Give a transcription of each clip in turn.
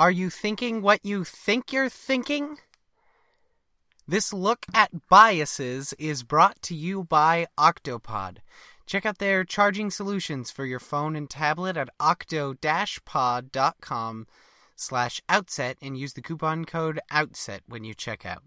Are you thinking what you think you're thinking? This look at biases is brought to you by Octopod. Check out their charging solutions for your phone and tablet at octo-pod.com slash outset and use the coupon code OUTSET when you check out.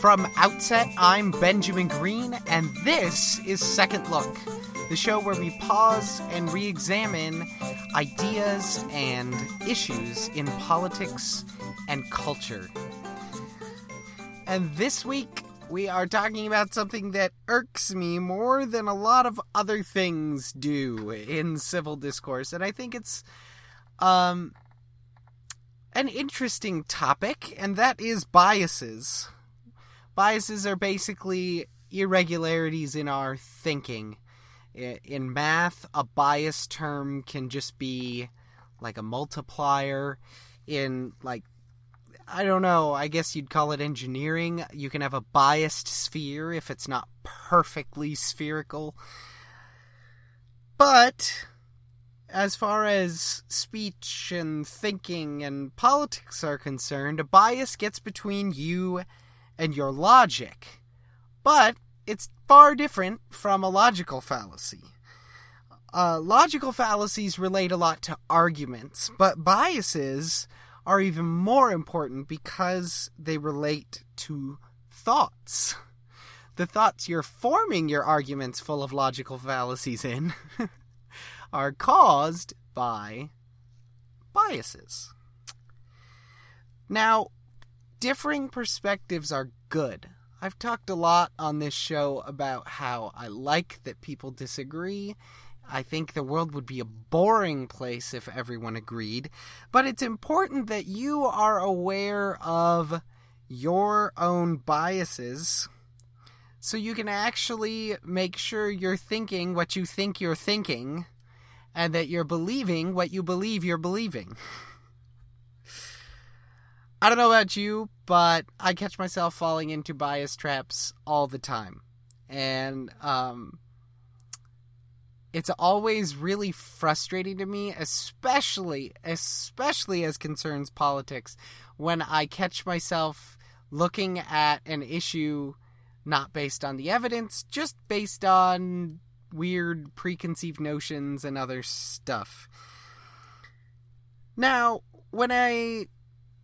From Outset, I'm Benjamin Green, and this is Second Look, the show where we pause and re examine ideas and issues in politics and culture. And this week, we are talking about something that irks me more than a lot of other things do in civil discourse, and I think it's um, an interesting topic, and that is biases. Biases are basically irregularities in our thinking. In math, a bias term can just be like a multiplier. In, like, I don't know, I guess you'd call it engineering. You can have a biased sphere if it's not perfectly spherical. But as far as speech and thinking and politics are concerned, a bias gets between you and your logic. But it's far different from a logical fallacy. Uh, logical fallacies relate a lot to arguments, but biases are even more important because they relate to thoughts. The thoughts you're forming your arguments full of logical fallacies in are caused by biases. Now, differing perspectives are good. I've talked a lot on this show about how I like that people disagree. I think the world would be a boring place if everyone agreed. But it's important that you are aware of your own biases so you can actually make sure you're thinking what you think you're thinking and that you're believing what you believe you're believing. I don't know about you, but I catch myself falling into bias traps all the time. And um, it's always really frustrating to me, especially especially as concerns politics, when I catch myself looking at an issue not based on the evidence, just based on weird preconceived notions and other stuff. Now, when I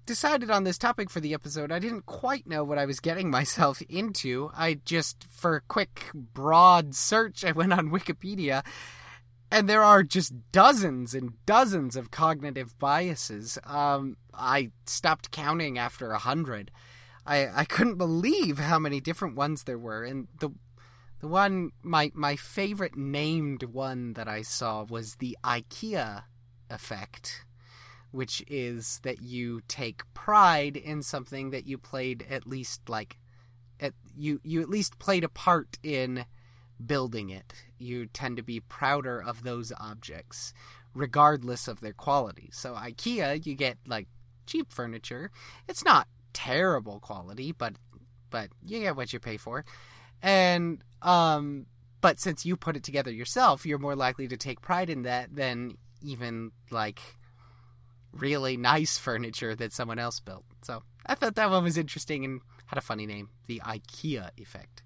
decided on this topic for the episode, I didn't quite know what I was getting myself into. I just, for a quick, broad search, I went on Wikipedia, and there are just dozens and dozens of cognitive biases. Um, I stopped counting after a hundred. I, I couldn't believe how many different ones there were, and the the one my my favorite named one that I saw was the IKEA effect which is that you take pride in something that you played at least like at you you at least played a part in building it. You tend to be prouder of those objects regardless of their quality. So IKEA, you get like cheap furniture. It's not terrible quality, but but you get what you pay for. And um but since you put it together yourself, you're more likely to take pride in that than even like really nice furniture that someone else built. So I thought that one was interesting and had a funny name, the IKEA effect.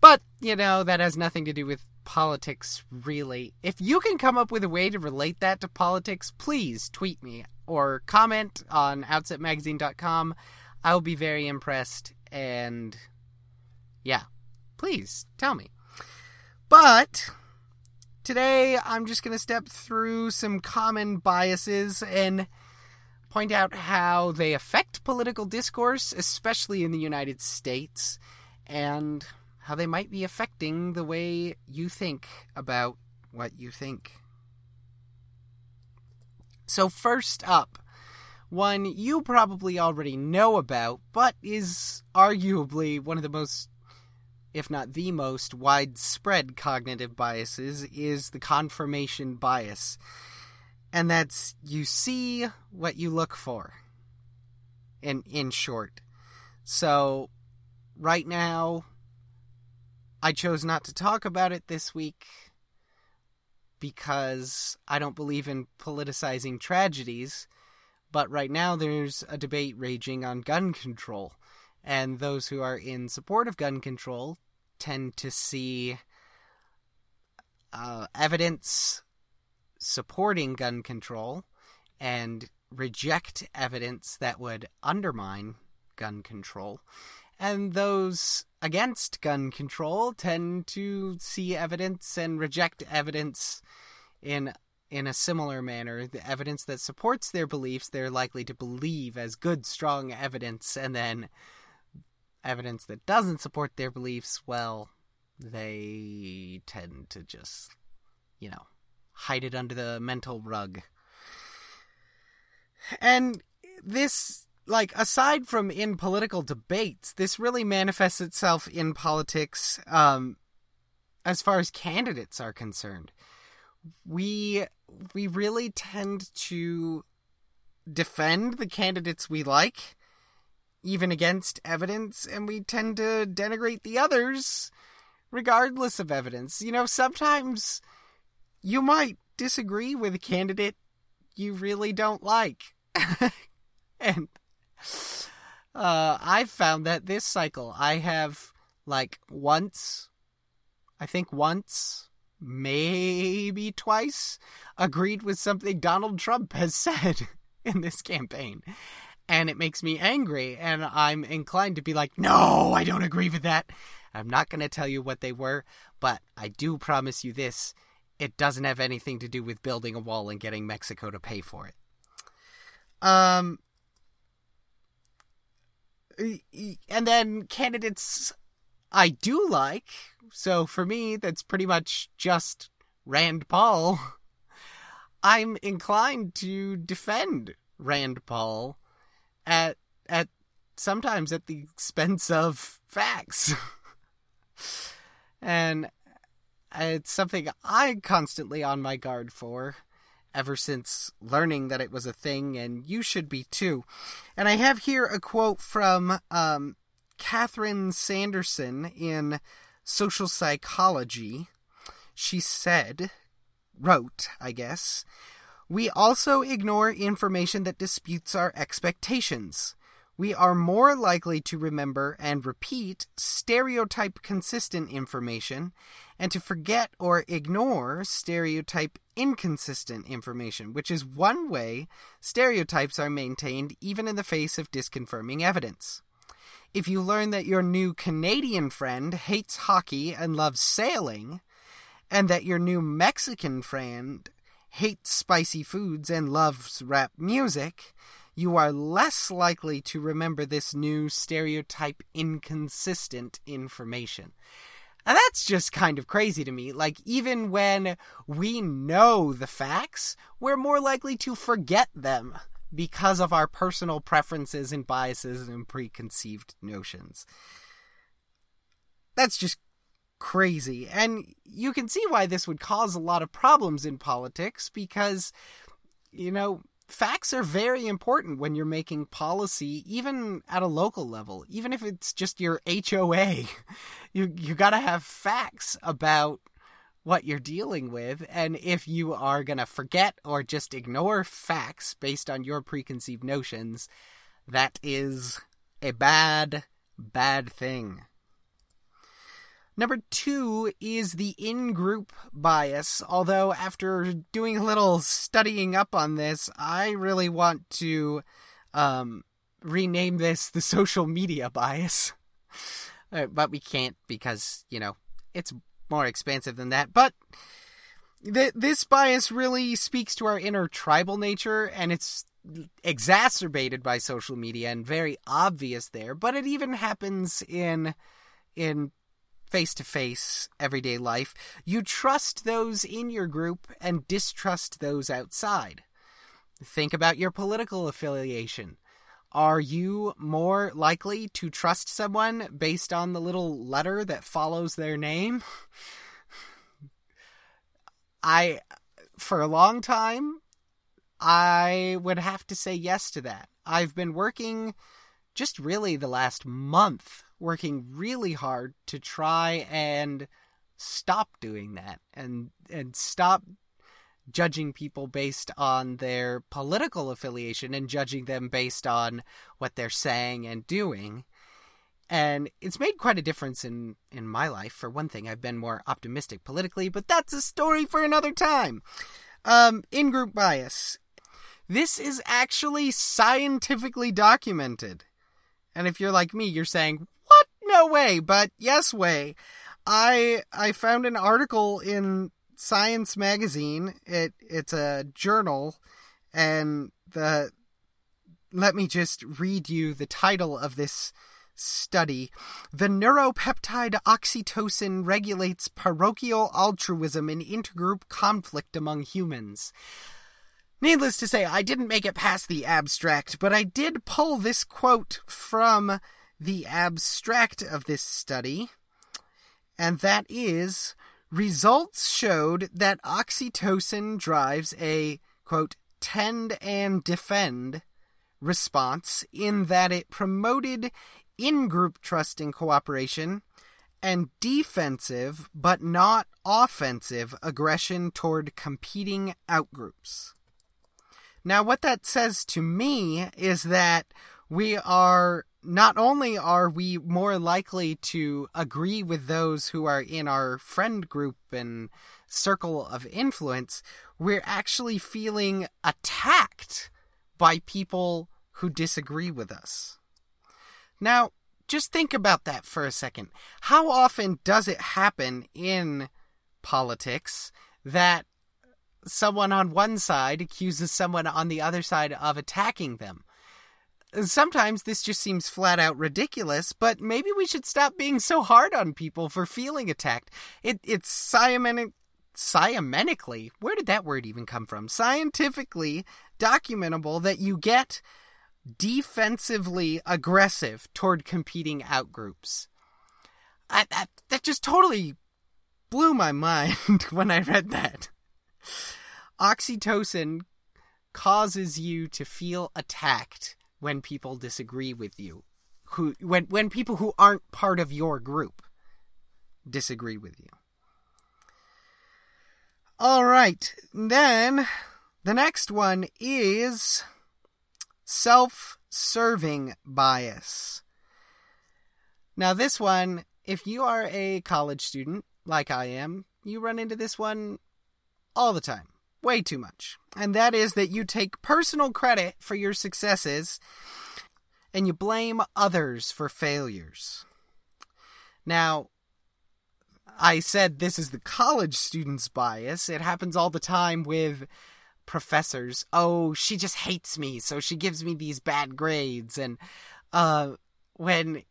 But, you know, that has nothing to do with politics, really. If you can come up with a way to relate that to politics, please tweet me or comment on outsetmagazine.com. I'll be very impressed. And yeah, please tell me. But Today, I'm just going to step through some common biases and point out how they affect political discourse, especially in the United States, and how they might be affecting the way you think about what you think. So, first up, one you probably already know about, but is arguably one of the most if not the most widespread cognitive biases, is the confirmation bias. And that's you see what you look for. In in short. So right now, I chose not to talk about it this week because I don't believe in politicizing tragedies. But right now, there's a debate raging on gun control. And those who are in support of gun control tend to see uh, evidence supporting gun control and reject evidence that would undermine gun control. And those against gun control tend to see evidence and reject evidence in in a similar manner. The evidence that supports their beliefs, they're likely to believe as good, strong evidence, and then evidence that doesn't support their beliefs, well, they tend to just, you know, hide it under the mental rug. And this, like, aside from in political debates, this really manifests itself in politics um, as far as candidates are concerned. We we really tend to defend the candidates we like, even against evidence, and we tend to denigrate the others regardless of evidence. You know, sometimes you might disagree with a candidate you really don't like. and uh, I've found that this cycle, I have like once, I think once, maybe twice, agreed with something Donald Trump has said in this campaign. And it makes me angry, and I'm inclined to be like, no, I don't agree with that. I'm not going to tell you what they were, but I do promise you this it doesn't have anything to do with building a wall and getting Mexico to pay for it. Um, and then candidates I do like. So for me, that's pretty much just Rand Paul. I'm inclined to defend Rand Paul at at sometimes at the expense of facts. and it's something I'm constantly on my guard for ever since learning that it was a thing, and you should be too. And I have here a quote from um, Catherine Sanderson in Social Psychology. She said, wrote, I guess, we also ignore information that disputes our expectations we are more likely to remember and repeat stereotype consistent information and to forget or ignore stereotype inconsistent information, which is one way stereotypes are maintained even in the face of disconfirming evidence. If you learn that your new Canadian friend hates hockey and loves sailing, and that your new Mexican friend hates spicy foods and loves rap music, you are less likely to remember this new stereotype inconsistent information. And that's just kind of crazy to me. Like, even when we know the facts, we're more likely to forget them because of our personal preferences and biases and preconceived notions. That's just crazy. And you can see why this would cause a lot of problems in politics because, you know, facts are very important when you're making policy, even at a local level, even if it's just your HOA. You you got to have facts about what you're dealing with, and if you are gonna forget or just ignore facts based on your preconceived notions, that is a bad, bad thing. Number two is the in group bias. Although, after doing a little studying up on this, I really want to um, rename this the social media bias. Uh, but we can't because, you know, it's more expansive than that. But th- this bias really speaks to our inner tribal nature, and it's exacerbated by social media and very obvious there. But it even happens in in face to face everyday life, you trust those in your group and distrust those outside. Think about your political affiliation. Are you more likely to trust someone based on the little letter that follows their name? I, for a long time, I would have to say yes to that. I've been working just really the last month working really hard to try and stop doing that and and stop judging people based on their political affiliation and judging them based on what they're saying and doing. And it's made quite a difference in, in my life. For one thing, I've been more optimistic politically, but that's a story for another time. Um, in group bias. This is actually scientifically documented. And if you're like me, you're saying? No way, but yes way. I I found an article in Science magazine. It it's a journal, and the let me just read you the title of this study. The neuropeptide oxytocin regulates parochial altruism in intergroup conflict among humans. Needless to say, I didn't make it past the abstract, but I did pull this quote from the abstract of this study, and that is Results showed that oxytocin drives a, quote, tend and defend response in that it promoted in group trust and cooperation and defensive but not offensive aggression toward competing outgroups. Now, what that says to me is that we are not only are we more likely to agree with those who are in our friend group and circle of influence, we're actually feeling attacked by people who disagree with us. Now, just think about that for a second. How often does it happen in politics that someone on one side accuses someone on the other side of attacking them? Uh, sometimes this just seems flat out ridiculous, but maybe we should stop being so hard on people for feeling attacked. It, it's scientific, where did that word even come from? Scientifically documentable that you get defensively aggressive toward competing outgroups. I, that, that just totally blew my mind when I read that. Oxytocin causes you to feel attacked when people disagree with you who when when people who aren't part of your group disagree with you. All right then the next one is self-serving bias. Now this one if you are a college student like i am you run into this one all the time way too much. And that is that you take personal credit for your successes and you blame others for failures. Now, I said this is the college student's bias. It happens all the time with professors. Oh, she just hates me, so she gives me these bad grades. And uh, when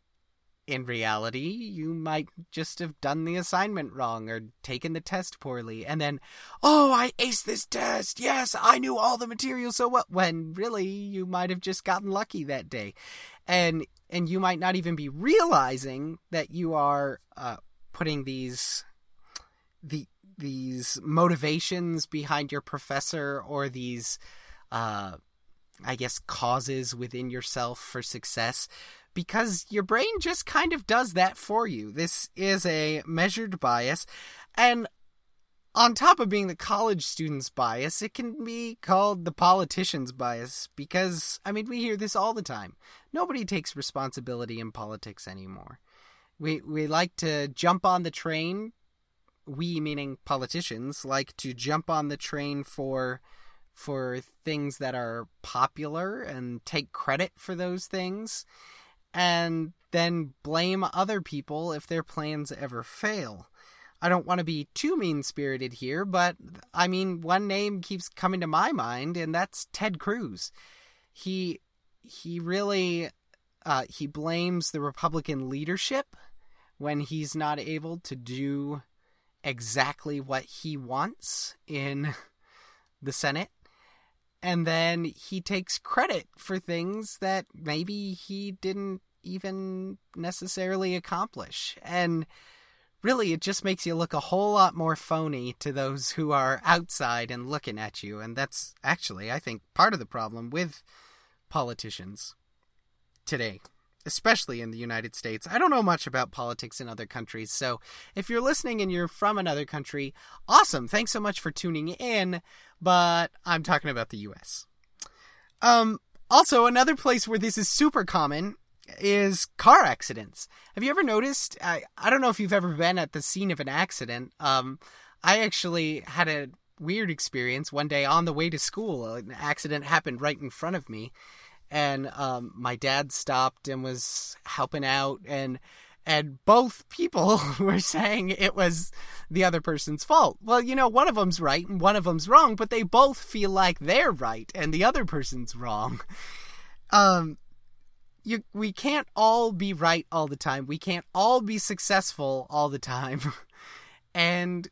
in reality, you might just have done the assignment wrong or taken the test poorly, and then, oh, I aced this test. Yes, I knew all the material so well. When really, you might have just gotten lucky that day, and and you might not even be realizing that you are uh, putting these the these motivations behind your professor or these uh, I guess causes within yourself for success because your brain just kind of does that for you. This is a measured bias. And on top of being the college student's bias, it can be called the politician's bias because, I mean, we hear this all the time. Nobody takes responsibility in politics anymore. We, we like to jump on the train. We, meaning politicians, like to jump on the train for for things that are popular and take credit for those things and then blame other people if their plans ever fail. I don't want to be too mean spirited here, but I mean, one name keeps coming to my mind, and that's Ted Cruz. He he really uh, he blames the Republican leadership when he's not able to do exactly what he wants in the Senate. And then he takes credit for things that maybe he didn't even necessarily accomplish. And really, it just makes you look a whole lot more phony to those who are outside and looking at you. And that's actually, I think, part of the problem with politicians today, especially in the United States. I don't know much about politics in other countries, so if you're listening and you're from another country, awesome. Thanks so much for tuning in, but I'm talking about the US. Um, also, another place where this is super common is car accidents. Have you ever noticed? I, I don't know if you've ever been at the scene of an accident. Um, I actually had a weird experience one day on the way to school. An accident happened right in front of me, and um, my dad stopped and was helping out, and and both people were saying it was the other person's fault. Well, you know, one of them's right and one of them's wrong, but they both feel like they're right and the other person's wrong. Um, you we can't all be right all the time. We can't all be successful all the time. and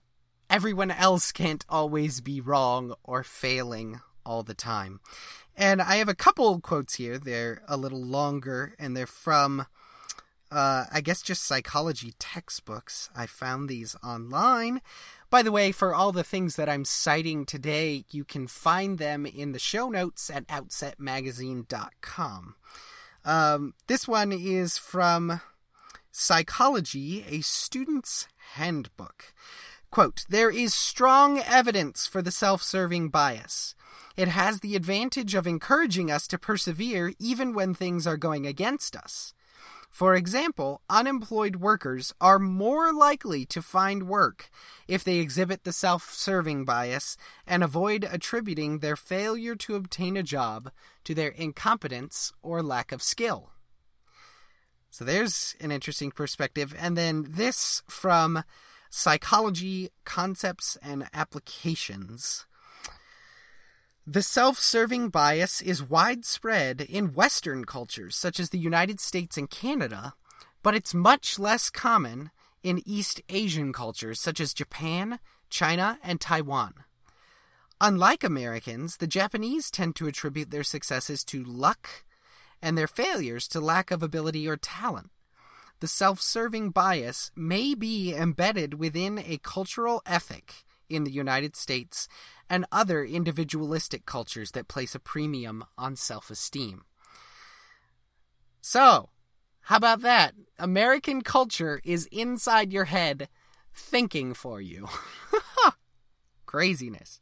everyone else can't always be wrong or failing all the time. And I have a couple quotes here. They're a little longer and they're from uh, I guess just psychology textbooks. I found these online. By the way, for all the things that I'm citing today, you can find them in the show notes at outsetmagazine.com. Um, this one is from Psychology, a Student's Handbook. Quote, there is strong evidence for the self serving bias. It has the advantage of encouraging us to persevere even when things are going against us. For example, unemployed workers are more likely to find work if they exhibit the self serving bias and avoid attributing their failure to obtain a job to their incompetence or lack of skill. So there's an interesting perspective. And then this from Psychology Concepts and Applications. The self serving bias is widespread in Western cultures, such as the United States and Canada, but it's much less common in East Asian cultures, such as Japan, China, and Taiwan. Unlike Americans, the Japanese tend to attribute their successes to luck and their failures to lack of ability or talent. The self serving bias may be embedded within a cultural ethic in the United States and other individualistic cultures that place a premium on self esteem. So, how about that? American culture is inside your head thinking for you. Craziness.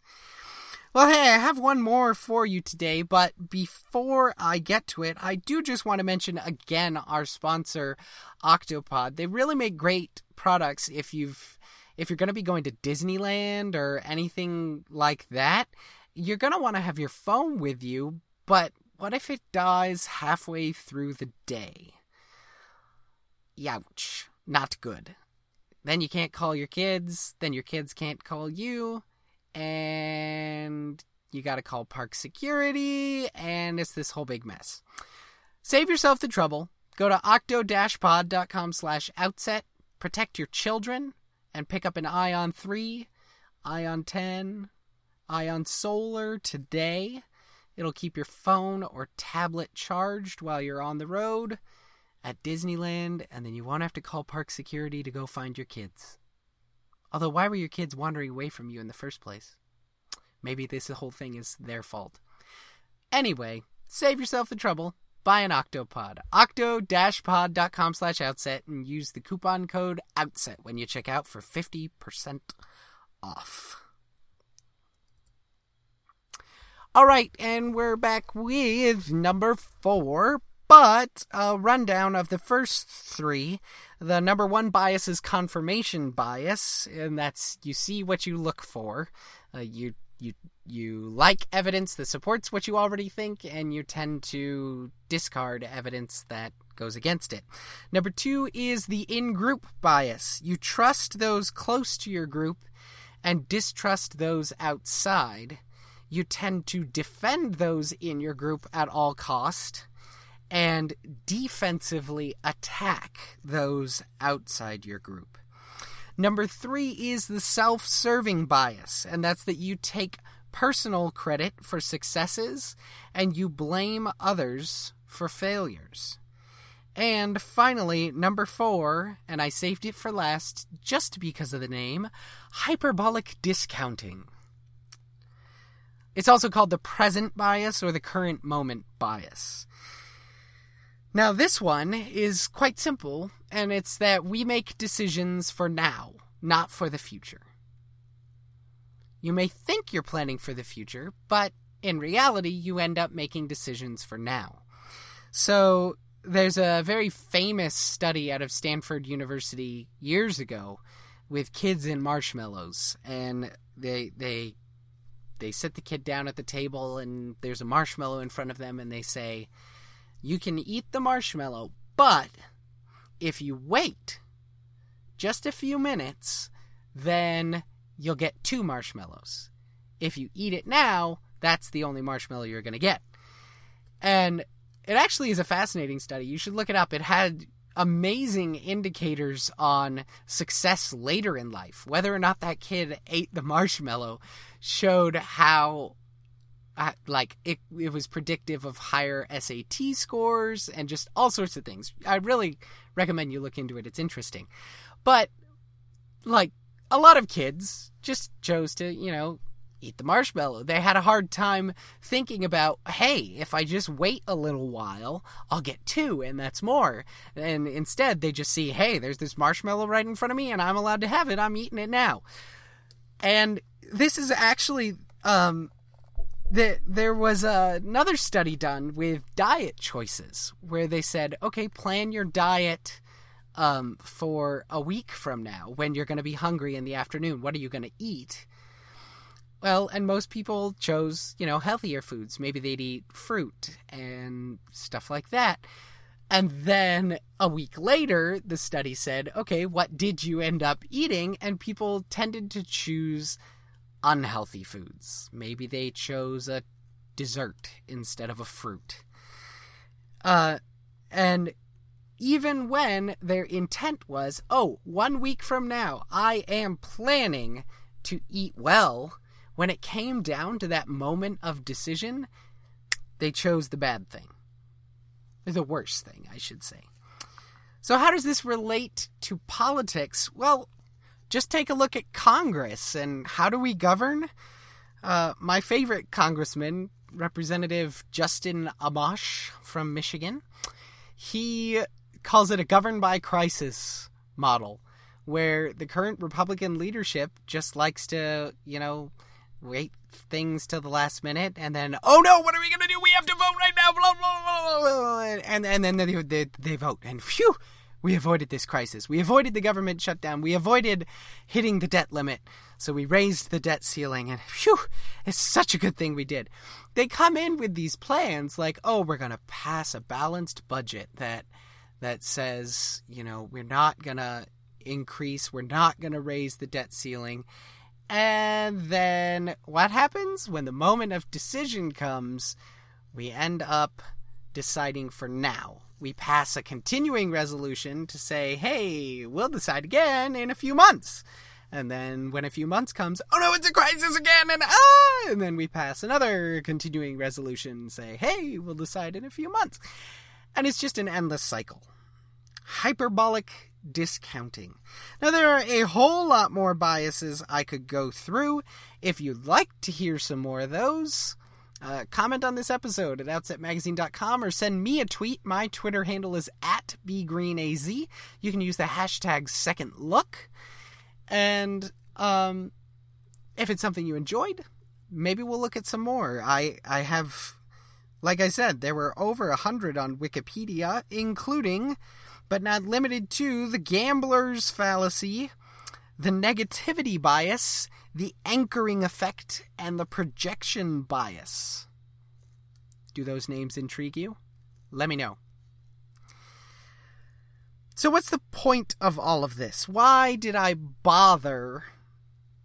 Well, hey, I have one more for you today, but before I get to it, I do just want to mention again our sponsor, Octopod. They really make great products if you've if you're going to be going to Disneyland or anything like that, you're going to want to have your phone with you, but what if it dies halfway through the day? Youch. Not good. Then you can't call your kids, then your kids can't call you, and you got to call park security, and it's this whole big mess. Save yourself the trouble. Go to octo-pod.com slash outset. Protect your children and pick up an Ion 3, Ion 10, Ion Solar today. It'll keep your phone or tablet charged while you're on the road at Disneyland, and then you won't have to call park security to go find your kids. Although, why were your kids wandering away from you in the first place? Maybe this whole thing is their fault. Anyway, save yourself the trouble buy an Octopod. Octo-pod.com slash outset and use the coupon code OUTSET when you check out for 50% off. All right, and we're back with number four, but a rundown of the first three. The number one bias is confirmation bias, and that's you see what you look for. Uh, you you you like evidence that supports what you already think and you tend to discard evidence that goes against it. Number 2 is the in-group bias. You trust those close to your group and distrust those outside. You tend to defend those in your group at all cost and defensively attack those outside your group. Number three is the self serving bias, and that's that you take personal credit for successes and you blame others for failures. And finally, number four, and I saved it for last just because of the name hyperbolic discounting. It's also called the present bias or the current moment bias. Now, this one is quite simple, and it's that we make decisions for now, not for the future. You may think you're planning for the future, but in reality, you end up making decisions for now. So, there's a very famous study out of Stanford University years ago with kids in marshmallows, and they they they sit the kid down at the table, and there's a marshmallow in front of them, and they say, "You can eat the marshmallow, but if you wait just a few minutes, then you'll get two marshmallows. If you eat it now, that's the only marshmallow you're going to get." And it actually is a fascinating study. You should look it up. It had amazing indicators on success later in life. Whether or not that kid ate the marshmallow showed how uh, like it it was predictive of higher SAT scores and just all sorts of things. I really recommend you look into it. It's interesting. But like a lot of kids just chose to, you know, eat the marshmallow. They had a hard time thinking about, hey, if I just wait a little while, I'll get two, and that's more. And instead, they just see, hey, there's this marshmallow right in front of me, and I'm allowed to have it. I'm eating it now. And this is actually. Um, the, there was another study done with diet choices where they said, okay, plan your diet um, for a week from now when you're going to be hungry in the afternoon. What are you going to eat? Well, and most people chose, you know, healthier foods. Maybe they'd eat fruit and stuff like that. And then a week later, the study said, okay, what did you end up eating? And people tended to choose unhealthy foods. Maybe they chose a dessert instead of a fruit. Uh, and even when their intent was, oh, one week from now, I am planning to eat well when it came down to that moment of decision, they chose the bad thing. The worst thing, I should say. So, how does this relate to politics? Well, just take a look at Congress and how do we govern? Uh, my favorite congressman, Representative Justin Amash from Michigan, he calls it a govern by crisis model, where the current Republican leadership just likes to, you know, wait things till the last minute, and then oh no, what are we gonna do? We have to vote right now. Blah blah blah. blah. And and then they, they they vote, and phew, we avoided this crisis. We avoided the government shutdown. We avoided hitting the debt limit. So we raised the debt ceiling, and phew, it's such a good thing we did. They come in with these plans like, oh, we're gonna pass a balanced budget that that says, you know, we're not gonna increase, we're not gonna raise the debt ceiling and then what happens when the moment of decision comes? We end up deciding for now. We pass a continuing resolution to say, hey, we'll decide again in a few months. And then when a few months comes, oh no, it's a crisis again, and ah! And then we pass another continuing resolution, say, hey, we'll decide in a few months. And it's just an endless cycle. Hyperbolic discounting. Now, there are a whole lot more biases I could go through. If you'd like to hear some more of those, uh, comment on this episode at outsetmagazine.com or send me a tweet. My Twitter handle is at bgreenaz. You can use the hashtag second look. And um, if it's something you enjoyed, maybe we'll look at some more. I, I have, like I said, there were over a hundred on Wikipedia, including but not limited to the gambler's fallacy, the negativity bias, the anchoring effect, and the projection bias. Do those names intrigue you? Let me know. So, what's the point of all of this? Why did I bother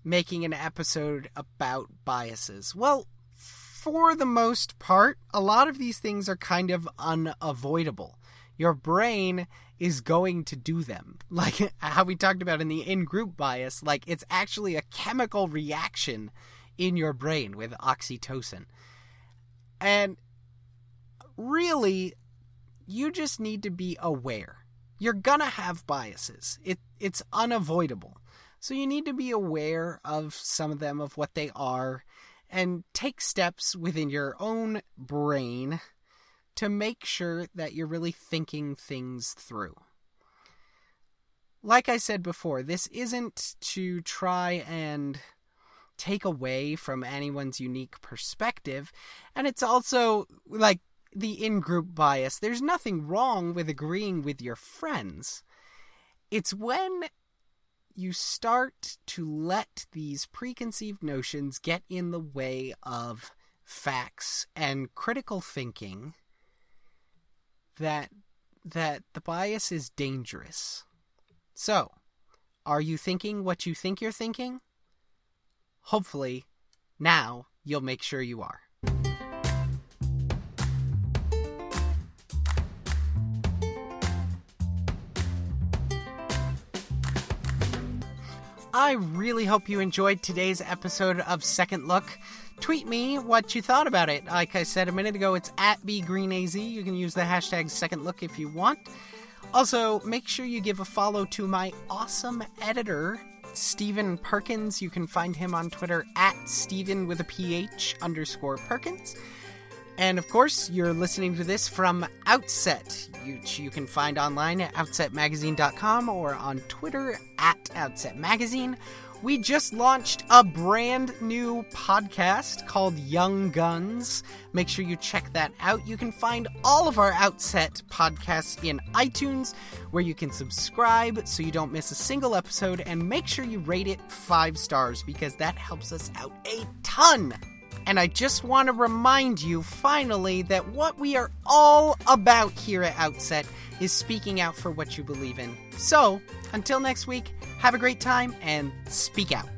making an episode about biases? Well, for the most part, a lot of these things are kind of unavoidable. Your brain is going to do them. Like how we talked about in the in group bias, like it's actually a chemical reaction in your brain with oxytocin. And really, you just need to be aware. You're gonna have biases. It it's unavoidable. So you need to be aware of some of them, of what they are, and take steps within your own brain to make sure that you're really thinking things through. Like I said before, this isn't to try and take away from anyone's unique perspective, and it's also like the in group bias. There's nothing wrong with agreeing with your friends. It's when you start to let these preconceived notions get in the way of facts and critical thinking that that the bias is dangerous. So, are you thinking what you think you're thinking? Hopefully, now you'll make sure you are. I really hope you enjoyed today's episode of Second Look. Tweet me what you thought about it. Like I said a minute ago, it's at bgreenaz. You can use the hashtag Second Look if you want. Also, make sure you give a follow to my awesome editor, Stephen Perkins. You can find him on Twitter at Stephen with a PH underscore Perkins. And of course, you're listening to this from Outset, which you can find online at outsetmagazine.com or on Twitter at Outset Magazine. We just launched a brand new podcast called Young Guns. Make sure you check that out. You can find all of our Outset podcasts in iTunes, where you can subscribe so you don't miss a single episode, and make sure you rate it five stars because that helps us out a ton. And I just want to remind you finally that what we are all about here at Outset is speaking out for what you believe in. So, until next week, have a great time and speak out.